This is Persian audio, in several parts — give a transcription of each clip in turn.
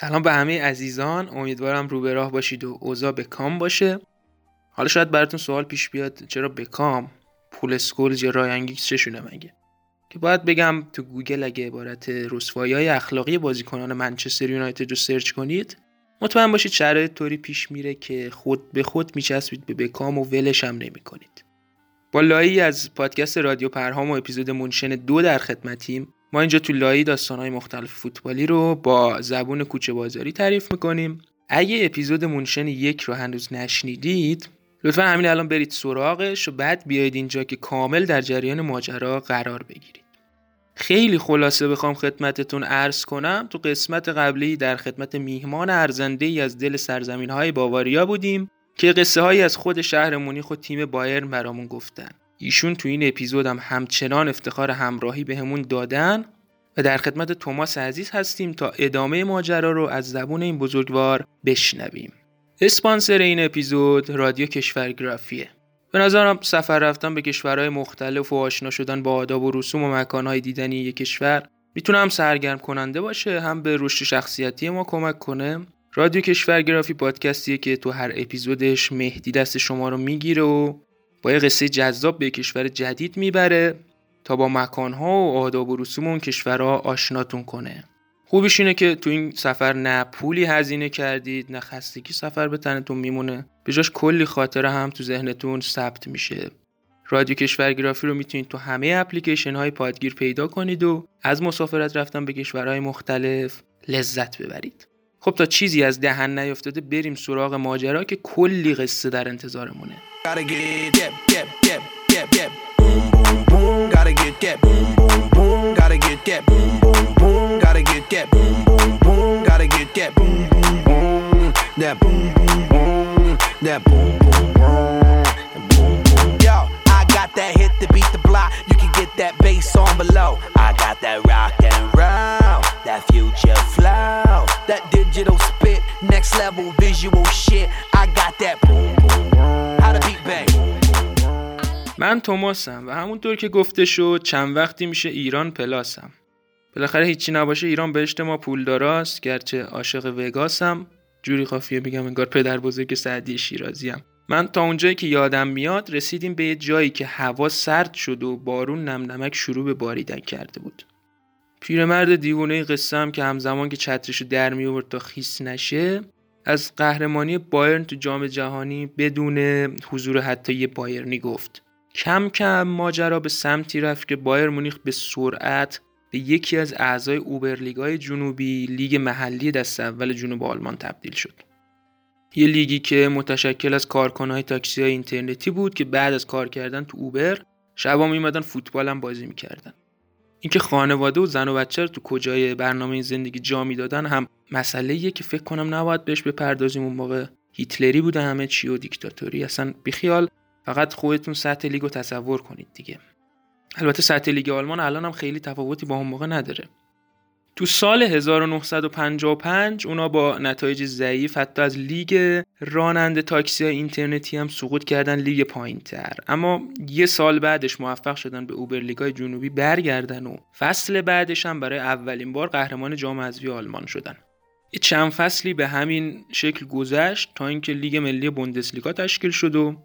سلام به همه عزیزان. امیدوارم رو به راه باشید و اوضاع به کام باشه. حالا شاید براتون سوال پیش بیاد چرا به کام؟ پول اسکولز یا رایان گیگز چشونه مگه؟ که باید بگم تو گوگل اگه عبارت رسوایی های اخلاقی بازیکنان منچستر یونایتد رو سرچ کنید مطمئن باشید شرایط طوری پیش میره که خود به خود میچسبید به بکام و ولش هم نمی کنید. با لایی از پادکست رادیو پرهام و اپیزود منشن دو در خدمتیم ما اینجا تو لایی داستانهای مختلف فوتبالی رو با زبون کوچه بازاری تعریف می‌کنیم. اگه اپیزود منشن یک رو هنوز نشنیدید لطفا همین الان برید سراغش و بعد بیایید اینجا که کامل در جریان ماجرا قرار بگیرید. خیلی خلاصه بخوام خدمتتون عرض کنم تو قسمت قبلی در خدمت میهمان ارزنده ای از دل سرزمین های باواریا بودیم که قصه هایی از خود شهر مونیخ و تیم بایر برامون گفتن. ایشون تو این اپیزود هم همچنان افتخار همراهی به دادن و در خدمت توماس عزیز هستیم تا ادامه ماجرا رو از زبون این بزرگوار بشنویم. اسپانسر این اپیزود رادیو کشورگرافیه به نظرم سفر رفتن به کشورهای مختلف و آشنا شدن با آداب و رسوم و مکانهای دیدنی یک کشور می‌تونه هم سرگرم کننده باشه هم به رشد شخصیتی ما کمک کنه. رادیو کشورگرافی پادکستیه که تو هر اپیزودش مهدی دست شما رو می‌گیره و با یه قصه جذاب به کشور جدید می‌بره تا با مکانها و آداب و رسوم اون کشورها آشناتون کنه. خوبیش اینه که تو این سفر نه پولی هزینه کردید نه خستگی سفر به تنتون میمونه. به جاش کلی خاطره هم تو ذهنتون ثبت میشه. رادیو کشورگرافی رو می‌تونید تو همه اپلیکیشن های پادگیر پیدا کنید و از مسافرت رفتن به کشورهای مختلف لذت ببرید. خب تا چیزی از دهن نیفتاده بریم سراغ ماجرا که کلی قصه در انتظارمونه. That boom boom boom. Gotta get that boom boom boom. Gotta get that boom boom boom. Gotta get that boom boom boom. Gotta get that. Boom, boom, boom. That boom, boom, boom. That boom. Boom boom. Yo, I got that hit to beat the block. You can get that bass on below. I got that rock and roll. That future flow. That digital spit. Next level visual shit. من توماسم و همونطور که گفته شد چند وقتی میشه ایران پلاسم. بالاخره هیچی نباشه ایران بهشت ما پولداراست گرچه عاشق وگاسم. جوری خافیه بگم انگار پدر بزرگ سعدی شیرازیم من تا اونجایی که یادم میاد رسیدیم به یه جایی که هوا سرد شد و بارون نم نمک شروع به باریدن کرده بود. پیرمرد دیوونه قصه که همزمان که چترشو در می آورد تا خیس نشه از قهرمانی بایرن تو جام جهانی بدون حضور حتی یه بایرنی گفت. کم کم ماجرا به سمتی رفت که بایر مونیخ به سرعت به یکی از اعضای اوبرلیگای جنوبی لیگ محلی دست اول جنوب آلمان تبدیل شد. یه لیگی که متشکل از کارکنهای تاکسی های اینترنتی بود که بعد از کار کردن تو اوبر شبا میمدن فوتبال هم بازی می‌کردن. اینکه خانواده و زن و بچه رو تو کجای برنامه زندگی جا می‌دادن هم مسئله که فکر کنم نباید بهش بپردازیم اون موقع هیتلری بوده همه چی و دیکتاتوری اصلا بیخیال فقط خودتون سطح لیگ رو تصور کنید دیگه. البته سطح لیگ آلمان الان هم خیلی تفاوتی با اون موقع نداره. تو سال 1955 اونا با نتایج ضعیف حتی از لیگ راننده تاکسی اینترنتی هم سقوط کردن لیگ پایین تر اما یه سال بعدش موفق شدن به اوبرلیگای جنوبی برگردن و فصل بعدش هم برای اولین بار قهرمان جام حذفی آلمان شدن. چند فصلی به همین شکل گذشت تا اینکه لیگ ملی بوندسلیگا تشکیل شد و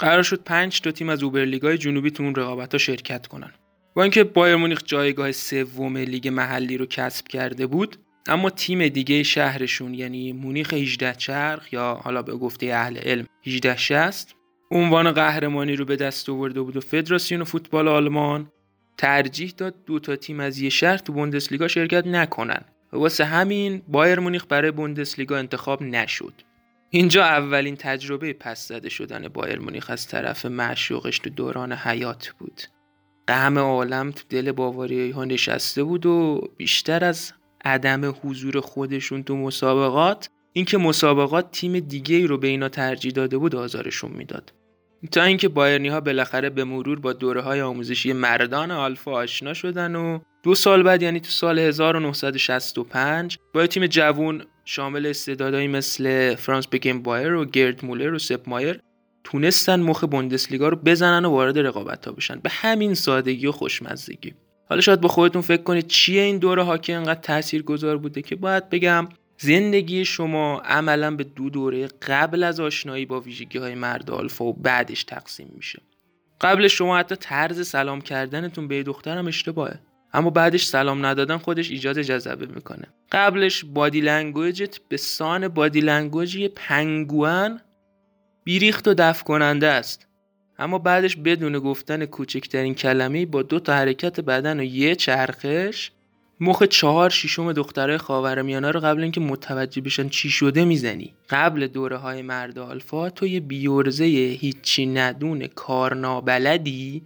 قرار شد 5 تا تیم از اوبرلیگای جنوبی تو اون رقابت شرکت کنن. با اینکه بایر مونیخ جایگاه سوم لیگ محلی رو کسب کرده بود اما تیم دیگه شهرشون یعنی مونیخ 18 چرخ یا حالا به گفته اهل علم 18 60 عنوان قهرمانی رو به دست آورده بود و فدراسیون فوتبال آلمان ترجیح داد دو تا تیم از یه شهر تو بوندسلیگا شرکت نکنن. و واسه همین بایر مونیخ برای بوندسلیگا انتخاب نشد. اینجا اولین تجربه پس زده شدن بایر مونیخ از طرف معشوقش تو دوران حیات بود. غم عالم تو دل باواری ها نشسته بود و بیشتر از عدم حضور خودشون تو مسابقات اینکه مسابقات تیم دیگه ای رو به اینا ترجیح داده بود آزارشون می‌داد. تا اینکه بایرنی ها بالاخره به مرور با دوره های آموزشی مردان آلفا آشنا شدن و دو سال بعد یعنی تو سال 1965 با تیم جوون شامل استعدادهایی مثل فرانس بگن بایر و گرد مولر و سپ مایر تونستن مخ بوندسلیگا رو بزنن و وارد رقابت ها بشن. به همین سادگی و خوشمزگی. حالا شاید با خودتون فکر کنید چیه این دوره ها که انقدر تأثیر گذار بوده که باید بگم زندگی شما عملا به دو دوره قبل از آشنایی با ویژگی های مرد آلفا و بعدش تقسیم میشه. قبل شما حتی طرز سلام کردنتون به دخترم اشتباهه. اما بعدش سلام ندادن خودش ایجاد جذبه می‌کنه. قبلش body language ت به سان body language یه پنگوئن بیریخت و دفع کننده است. اما بعدش بدون گفتن کوچکترین کلمه با دو تا حرکت بدن و یه چرخش مخ چهار شیشم دخترای خاورمیانه رو قبل اینکه متوجه بشن چی شده می‌زنی. قبل دوره های مرد آلفا تو یه بی‌عرضه هیچی ندون کارنابلدی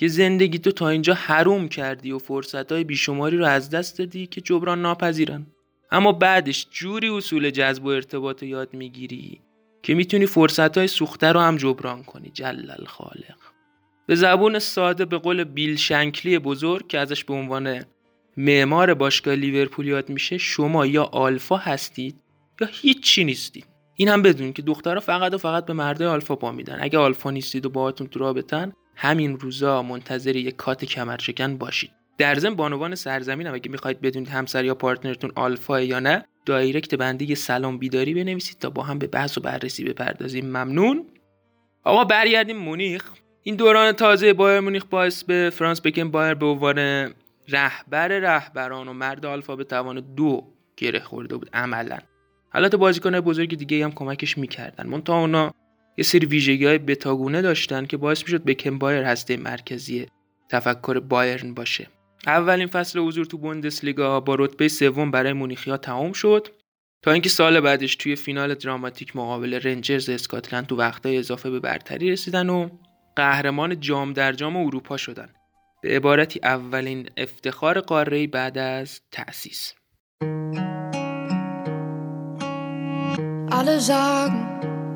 که زندگی تو تا اینجا حروم کردی و فرصت های بیشماری رو از دست دادی که جبران ناپذیرن. اما بعدش جوری اصول جذب و ارتباط رو یاد می‌گیری که می‌تونی فرصت های سوخته رو هم جبران کنی جلل خالق. به زبون ساده به قول بیل شنکلی بزرگ که ازش به عنوان معمار باشگاه لیورپول یاد میشه شما یا آلفا هستید یا هیچی نیستید. این هم بدون که دخترها فقط و فقط به مرده آلفا پا میدن. اگه آلفا نیستید و باهاتون تو رابطن همین روزا منتظر یک کات کمرشکن باشید. در ضمن بانوان سرزمینم اگه می‌خواید بدونید همسر یا پارتنرتون آلفا یا نه دایرکت بنده سلام بیداری بنویسید تا با هم به بحث و بررسی بپردازیم. ممنون. آقا برگردیم مونیخ. این دوران تازه بایر مونیخ باعث به فرانس بکن بایر به عنوان رهبر رهبران و مرد آلفا به توان دو گره خورده بود عملا. حالت بازیکن بزرگ دیگه هم کمکش می‌کردن. منتها اونا یه سری ویژگی های بتاگونه داشتن که باعث می‌شد بکن بایر هسته مرکزی تفکر بایرن باشه. اولین فصل حضور تو بوندسلیگا با رتبه سوم برای مونیخیا تمام شد تا اینکه سال بعدش توی فینال دراماتیک مقابل رنجرز اسکاتلند تو وقتای اضافه به برتری رسیدن و قهرمان جام در جام اروپا شدن. به عبارتی اولین افتخار قاره بعد از تأسیس. Alle sagen,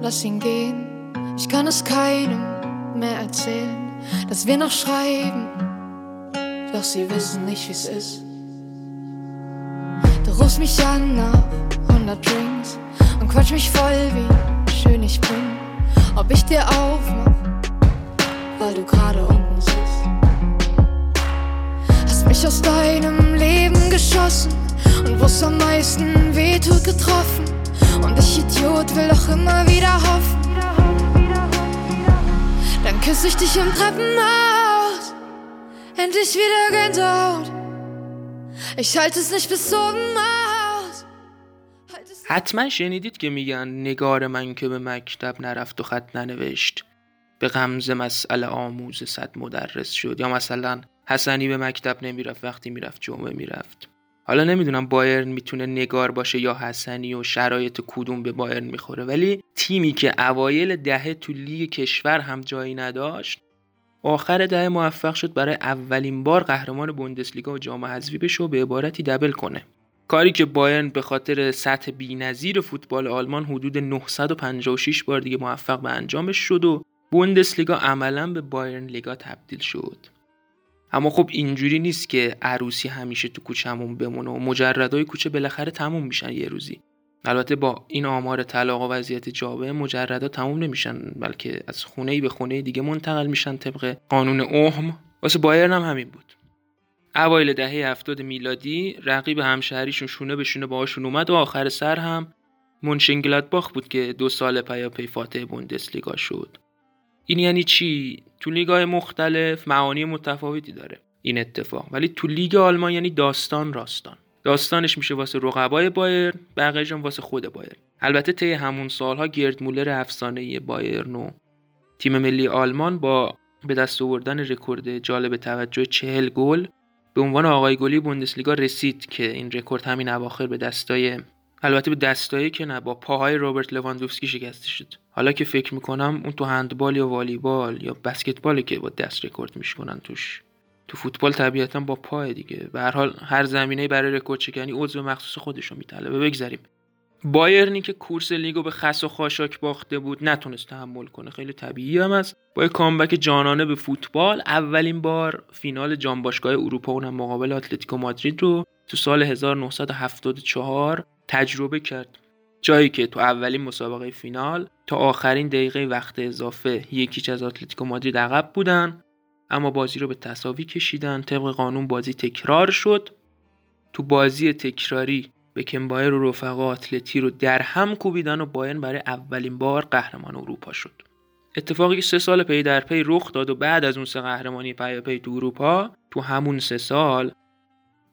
lass ihn gehen. Ich kann es keinem mehr erzählen, dass wir noch schreiben. Doch sie wissen nicht, wie's ist. Du rufst mich an nach 100 Drinks und quatsch mich voll, wie schön ich bin. Ob ich dir aufmach, weil du gerade unten sitzt. mich aus deinem Leben geschossen und wo's am meisten wehtut getroffen. Und ich Idiot will doch immer wieder hoffen. Küsse ich dich im Treppenhaus. Endlich wieder Gänsehaut. Ich halte es nicht bis oben aus. حتما شنیدید که میگن نگار من که به مکتب نرفت و خط ننوشت به غمز مسئله آموز صد مدرس شد یا مثلا حسنی به مکتب نمی‌رفت وقتی می‌رفت جمعه می‌رفت حالا نمی‌دونم بایرن می‌تونه نگار باشه یا حسنی و شرایط کدوم به بایرن می‌خوره ولی تیمی که اوایل دهه تو لیگ کشور هم جایی نداشت آخر دهه موفق شد برای اولین بار قهرمان بوندسلیگا و جام حذفی بشه و به عبارتی دبل کنه. کاری که بایرن به خاطر سطح بی‌نظیر فوتبال آلمان حدود 956 بار دیگه موفق به انجامش شد و بوندسلیگا عملا به بایرن لیگا تبدیل شد. اما خب اینجوری نیست که عروسی همیشه تو کوچهمون بمونه و مجردای کوچه بالاخره تموم میشن یه روزی. البته با این آمار طلاق و وضعیت جابه مجردا تموم نمیشن بلکه از خونه ای به خونه دیگه منتقل میشن طبق قانون اوهم. واسه بایرن هم همین بود. اوایل دهه هفتاد میلادی رقیب همشهریشون شونه به شونه باهاشون اومد و آخر سر هم منشنگلادباخ بود که دو سال پیاپی فاتح بوندسلیگا شد. این یعنی چی؟ تو لیگای مختلف معانی متفاوتی داره. این اتفاق. ولی تو لیگ آلمان یعنی داستان راستان. داستانش میشه واسه رقبای بایرن بقیه‌اش واسه خود بایرن البته طی همون سالها گرد مولر افسانه بایرن و تیم ملی آلمان با به دست آوردن رکورد جالب توجه چهل گل به عنوان آقای گلی بوندسلیگا رسید که این رکورد همین اواخر به دستای البته به دستایی که نه با پاهای روبرت لواندوفسکی شکسته شد. حالا که فکر می‌کنم اون تو هندبال یا والیبال یا بسکتبالی که با دست رکورد میشکنن توش تو فوتبال طبیعتا با پای دیگه. به هر حال هر زمینه برای رکورد شکنی عضو مخصوص خودش رو میطلبه بگذریم بایرنی که کورس لیگو به خس و خاشاک باخته بود نتونست تحمل کنه. خیلی طبیعی هم است با comeback جانانه به فوتبال اولین بار فینال جام باشگاه اروپا اونم مقابل اتلتیکو مادرید رو تو سال 1974 تجربه کرد. جایی که تو اولین مسابقه فینال تا آخرین دقیقه وقت اضافه یک هیچ از اتلتیکو مادرید عقب بودن اما بازی رو به تساوی کشیدن طبق قانون بازی تکرار شد. تو بازی تکراری بکنبایر و رفقا آتلتی رو در هم کوبیدن و بایرن برای اولین بار قهرمان اروپا شد. اتفاقی سه سال پی در پی رخ داد و بعد از اون سه قهرمانی پیاپی تو اروپا تو همون سه سال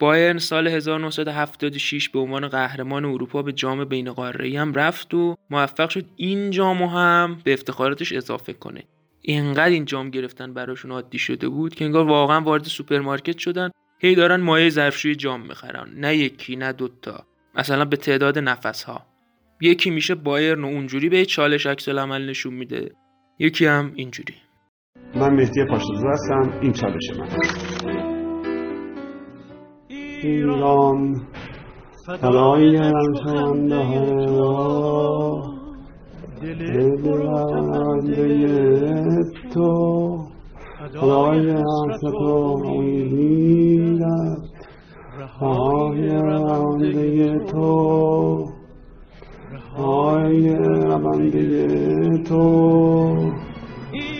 بایرن سال 1976 به عنوان قهرمان اروپا به جام بین قاره‌ای هم رفت و موفق شد این جامو هم به افتخاراتش اضافه کنه. اینقدر این جام گرفتن براشون عادی شده بود که انگار واقعا وارد سوپرمارکت شدن هی دارن مایه ظرفشوی جام می‌خرن. نه یکی نه دوتا مثلا به تعداد نفس ها یکی میشه بایرن و اونجوری به چالش عکس عمل نشون میده. یکی هم اینجوری. من مهدی پاشتوزو هستم. این چالش من. ایران فدای رمشنده ها دل تو خدای حرف تو می‌گیرد رهای رونده تو رهای رونده تو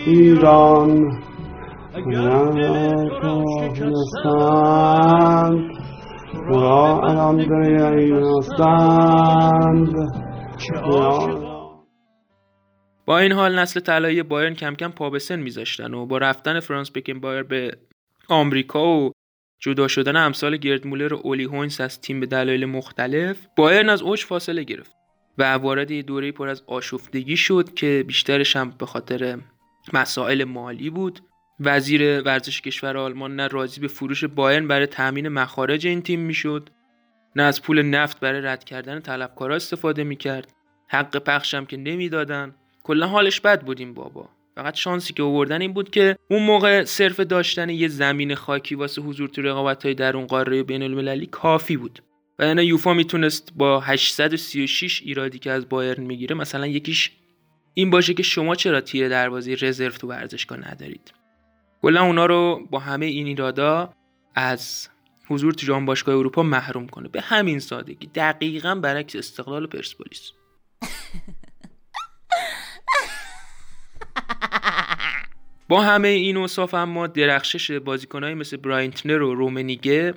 ایران اگر کافرستند را رونده با این حال نسل طلایی بایرن کم کم پا به سن میذاشتن و با رفتن فرانس بکن بایر به آمریکا و جدا شدن امثال گرد مولر و اولی هوینس از تیم به دلایل مختلف بایرن از اوج فاصله گرفت و وارد یه دوره پر از آشفتگی شد که بیشترش هم به خاطر مسائل مالی بود. وزیر ورزش کشور آلمان نه راضی به فروش بایرن برای تامین مخارج این تیم می‌شد نه از پول نفت برای رد کردن طلبکارا استفاده می‌کرد. حق پخشم که نمی‌دادن. کلا حالش بد بود این بابا. فقط شانسی که آوردن این بود که اون موقع صرف داشتن یه زمین خاکی واسه حضور تو رقابت های در اون قاره بین المللی کافی بود. و یعنی یوفا می‌تونست با 836 ایرادی که از بایرن می‌گیره مثلا یکیش این باشه که شما چرا تیر دروازه رزرو تو ورزشگاه ندارید. کلا اونا رو با همه این ایرادا از حضور تو جام باشگاه اروپا محروم کنه. به همین سادگی. دقیقا برعکس استقلال پرسپولیس. با همه این اوصاف اما درخشش بازیکنهایی مثل براینتنر و رومنیگه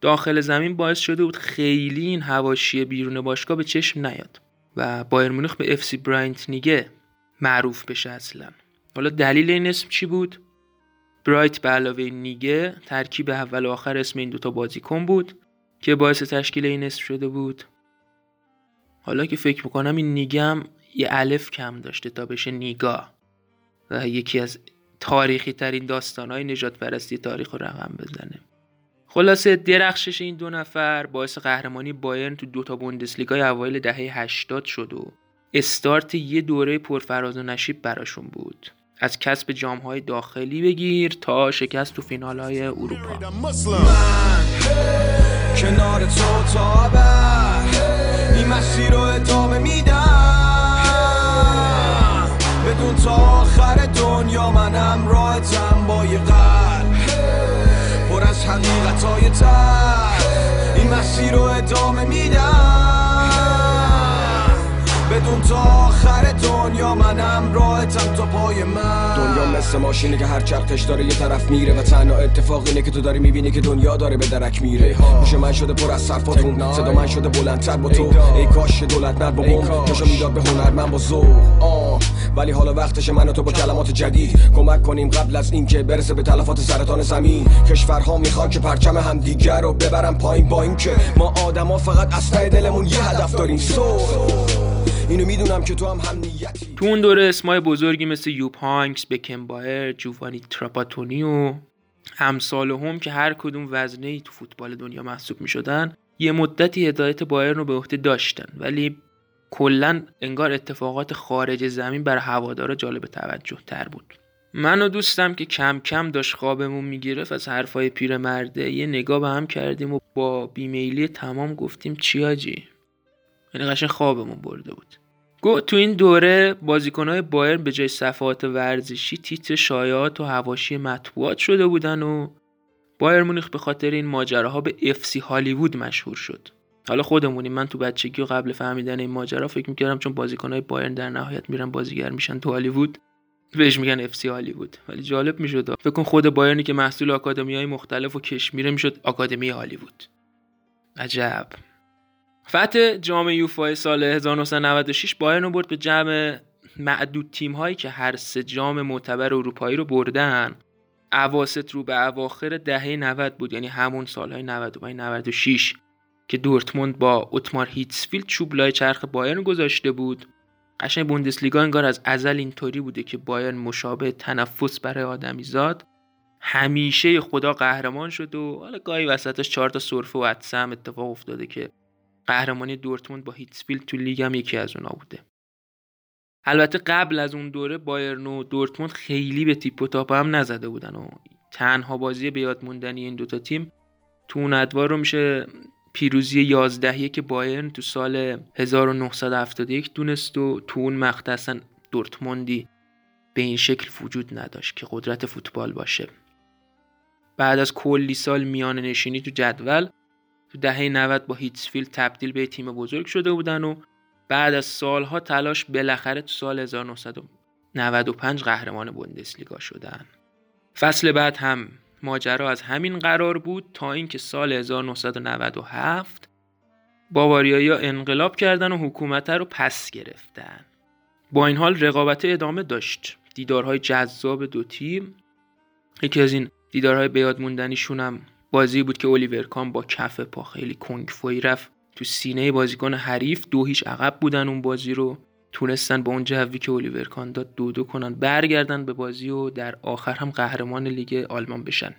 داخل زمین باعث شده بود خیلی این هواشی بیرون باشگاه به چشم نیاد و بایر مونیخ به اف سی براینت نیگه معروف بشه اصلا. حالا دلیل این اسم چی بود؟ برایت به علاوه نیگه ترکیب اول و آخر اسم این دوتا بازیکن بود که باعث تشکیل این اسم شده بود. حالا که فکر می‌کنم این نیگه هم یه الف کم داشته تا بشه نیگا و یکی از تاریخی ترین داستان های نجات پرستی تاریخ رو رقم بزنه. خلاصه درخشش این دو نفر باعث قهرمانی بایرن تو دوتا بوندسلیگای اوایل دهه 80 شد و استارت یه دوره پرفراز و نشیب براشون بود. از کسب جامهای داخلی بگیر تا شکست تو فینال های اروپا کنار تو تا این مسیر رو ادامه میدم. بدون تا آخر دنیا منم راحتم با یه قلب. پر از حقیقت های این مسیر رو ادامه میدم. بدون تا منم راحتم تا پای من. دنیا مثل ماشینه که هر چرخش داره یه طرف میره و تنها اتفاق اینه که تو داری می‌بینی که دنیا داره به درک میره. میشه من شده پر از صرفاتون. صدا من شده بلندتر با تو. ای کاش دولت ند با بوم جاشو می‌داد به هنر من با زور ولی حالا وقتش من و تو با کلمات جدید کمک کنیم قبل از اینکه برسه به تلفات سرطان زمین. کشورها می‌خوان که پرچم هم دیگر رو ببرن پایین با اینکه ما آدما فقط از دلمون یه هدف داریم. سو اینو می‌دونم که تو هم هم نیتی تو اون دوره اسمای بزرگی مثل یوب هانکس، بکن جووانی تراپاتونی و همسال هم که هر کدوم وزنه ای تو فوتبال دنیا محسوب می شدن یه مدتی هدایت بایرن رو به عهده داشتن. ولی کلا انگار اتفاقات خارج زمین بر هوادارا جالب توجه تر بود. من و دوستم که کم کم داشت خوابمون می‌گرفت از حرفای پیرمرده یه نگاه به هم کردیم و با بیمیلی تمام گفتیم چیاجی یعنی قشن خوابمون برده بود. گو تو این دوره بازیکنهای بایر به جای صفحات ورزشی تیتر شایعات و هواشی مطبوعات شده بودن و بایر مونیخ به خاطر این ماجراها به افسی هالیوود مشهور شد. حالا خودمونیم من تو بچگی و قبل فهمیدن این ماجرا فکر می‌کردم چون بازیکنهای بایرن در نهایت میرن بازیگر میشن تو هالیوود بهش میگن اف سی هالیوود. ولی جالب می‌شد. فکر کن خود بایرنی که محصول آکادمی های مختلف و کشمیره می‌شد آکادمی هالیوود. عجب. فتح جام یوفا سال 1996 بایرن رو برد به جمع معدود تیم هایی که هر سه جام معتبر اروپایی رو بردن. اواسط رو به اواخر دهه 90 بود یعنی همون سالهای 95 96 که دورتموند با اتمار هیتسفیلد چوب لای چرخ بایرن گذاشته بود. قشنگ بوندسلیگا انگار از ازل اینطوری بوده که بایرن مشابه تنفس برای آدمیزاد همیشه خدا قهرمان شد و حالا گاهی وسطش چهار تا سرفه و عطسه هم اتفاق افتاده که قهرمانی دورتموند با هیتسفیلد تو لیگ هم یکی از اونا بوده. البته قبل از اون دوره بایرن و دورتموند خیلی به تیپ و تاپ هم نزده بودن و تنها بازی به یاد موندنی این دوتا تیم تو اون ادوار رو میشه پیروزی 11 که بایرن تو سال 1971 دونست و تو اون مقطع اصلا دورتموندی به این شکل وجود نداشت که قدرت فوتبال باشه. بعد از کلی سال میان نشینی تو جدول تو دهه 90 با هیتسفیلد تبدیل به تیم بزرگ شده بودن و بعد از سالها تلاش بالاخره تو سال 1995 قهرمان بوندسلیگا شدن. فصل بعد هم ماجرا از همین قرار بود تا اینکه سال 1997 باواریایی ها انقلاب کردن و حکومت رو پس گرفتن. با این حال رقابت ادامه داشت. دیدارهای جذاب دو تیم یکی از این دیدارهای بیاد موندنیشون هم بازی بود که اولیور کام با کف پا خیلی کنگفوی رفت. تو سینه بازیکن حریف دو هیچ عقب بودن اون بازی رو. تونستن با اون جوی که اولیور کان داد دو دو کنن. برگردن به بازی و در آخر هم قهرمان لیگ آلمان بشن.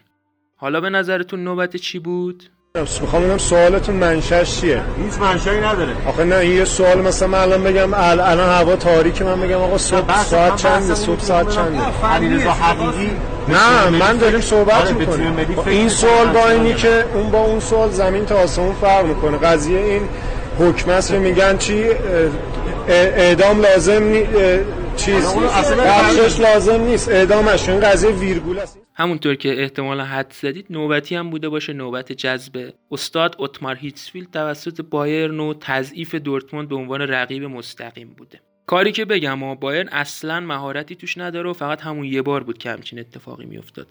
حالا به نظرتون نوبت چی بود؟ می‌خوام ببینم سوالتون منشأش چیه؟ هیچ منشأی نداره. آخه نه این یه سوال مثلا من الان بگم الان هوا تاریکه من بگم آقا صبح ساعت چنده صبح ساعت چنده علیرضا حقیقی نه من داریم صحبت می‌کنیم. این سوال با اینی که اون با اون سوال زمین تا آسمون فرق می‌کنه. قضیه این حکم است میگن چی؟ اعدام لازم نی... چیز بخشش لازم نیست. اعدامش این قضیه ویرگول است. همونطور که احتمالا حد زدید نوبتی هم بوده باشه نوبت جذب استاد اتمار هیتسفیلد توسط بایرن و تضعیف دورتموند به عنوان رقیب مستقیم بوده. کاری که بگم و بایرن اصلا مهارتی توش نداره و فقط همون یه بار بود که همچین اتفاقی میافتاد.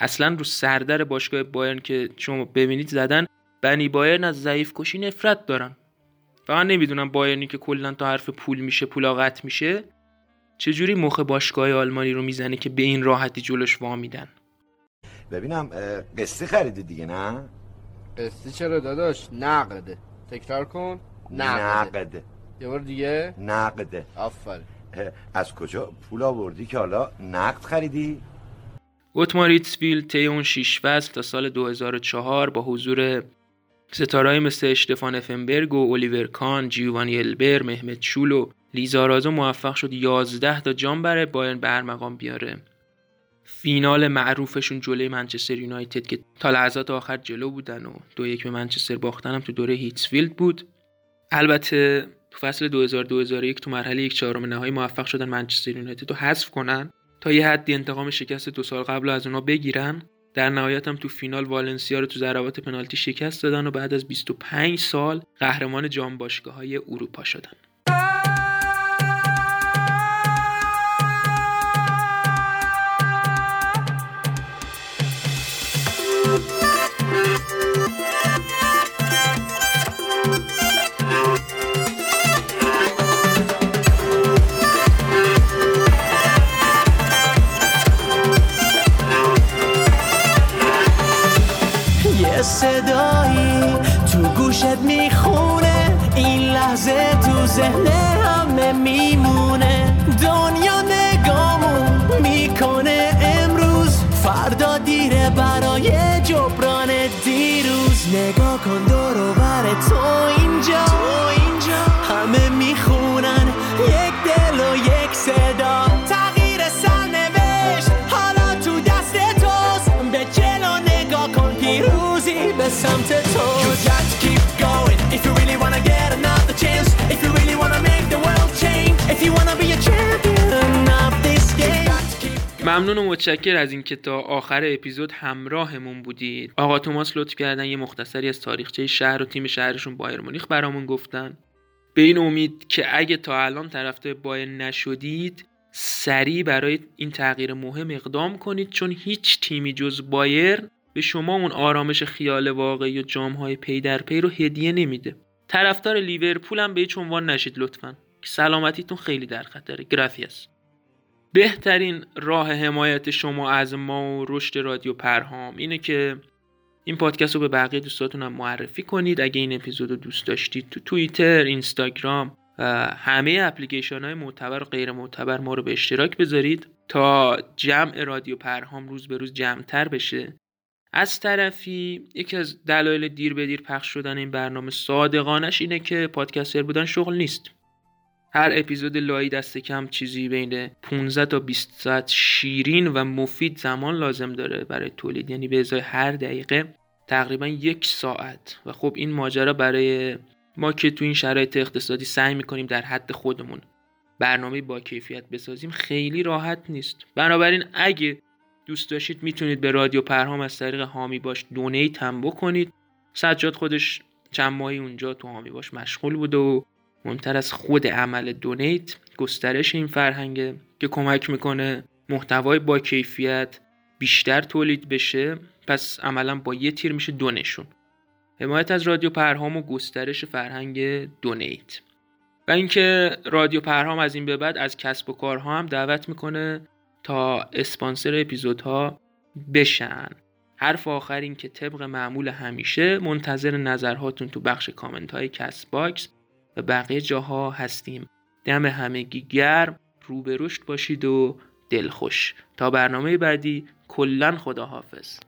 اصلا رو سردر باشگاه بایرن که شما ببینید زدن بنی بایرن از ضعیف کشی نفرت دارن. فقط نمی‌دونم بایرنی که کلا تا حرف پول میشه پولا میشه. چجوری مخ باشگاه آلمانی رو می‌زنه که به این راحتی جلوش وامیدن ببینم قصه خریدی دیگه نه؟ قصه چرا داداش؟ نقده. تکرار کن. نقده, نقده. یه بار دیگه. نقده. آفر از کجا پول آوردی که حالا نقد خریدی؟ اوتماریتسویل طی اون شیش فصل تا سال 2004 با حضور ستارهایی مثل اشتفان افنبرگ و الیور کان، جیوانی البر، مهمت شول و لیزارازو موفق شد 11 تا جام برای بایرن به مقام بیاره. فینال معروفشون جلوی منچستر یونایتد که تا لحظات آخر جلو بودن و دو یک به منچستر باختن هم تو دوره هیتسفیلد بود. البته تو فصل 2000-2001 تو مرحله یک چهارم نهایی موفق شدن منچستر یونایتد رو حذف کنن تا یه حدی انتقام شکست دو سال قبل از اونا بگیرن. در نهایت هم تو فینال والنسیا رو تو ضربات پنالتی شکست دادن و بعد از 25 سال قهرمان جام باشگاه های اروپا شدن. صدایی تو گوشت می‌خونه. این لحظه تو ذهن همه میمونه. دنیا نگامون می‌کنه امروز. فردا دیره برای جبران دیروز. نگاه کن سمت تو. You to keep going. If you really wanna get another chance if you really wanna make the world change if you wanna be a champion of this game. ممنون و متشکر از اینکه تا آخر اپیزود همراهمون بودید. آقا توماس لطف کردن یه مختصری از تاریخچه شهر و تیم شهرشون بایر مونیخ برامون گفتن. به این امید که اگه تا الان طرفدار بایر نشدید سریع برای این تغییر مهم اقدام کنید چون هیچ تیمی جز بایر به شما اون آرامش خیال واقعی و جامهای پی در پی رو هدیه نمیده. طرفدار لیورپول هم به هیچ عنوان نشید لطفا. که سلامتیتون خیلی در خطره. گرافیاس بهترین راه حمایت شما از ما و رشد رادیو پرهام اینه که این پادکست رو به بقیه دوستاتون هم معرفی کنید. اگه این اپیزود رو دوست داشتید تو توییتر اینستاگرام همه اپلیکیشن های معتبر و غیر معتبر ما رو به اشتراک بذارید تا جمع رادیو پرهام روز به روز جمعتر بشه. از طرفی یکی از دلایل دیر به دیر پخش شدن این برنامه صادقانش اینه که پادکستر بودن شغل نیست. هر اپیزود لایی دست کم چیزی بین 15 تا 20 ساعت شیرین و مفید زمان لازم داره برای تولید. یعنی به ازای هر دقیقه تقریبا یک ساعت. و خب این ماجرا برای ما که تو این شرایط اقتصادی سعی می‌کنیم در حد خودمون برنامه با کیفیت بسازیم خیلی راحت نیست. بنابراین اگه دوست داشتید می‌تونید به رادیو پرهام از طریق هامی باش دونیت هم بکنید. سجاد خودش چند ماهی اونجا تو هامی باش مشغول بوده و مهمتر از خود عمل دونیت گسترش این فرهنگه که کمک می‌کنه محتوای با کیفیت بیشتر تولید بشه. پس عملا با یه تیر میشه دونشون حمایت از رادیو پرهام و گسترش فرهنگ دونیت. و اینکه رادیو پرهام از این به بعد از کسب و کارها هم دعوت می‌کنه تا اسپانسر اپیزودها بشن. حرف آخر این که طبق معمول همیشه منتظر نظرهاتون تو بخش کامنت های Castbox و بقیه جاها هستیم. دم همگی گرم رو به رشد باشید و دلخوش. تا برنامه بعدی کلا خداحافظ.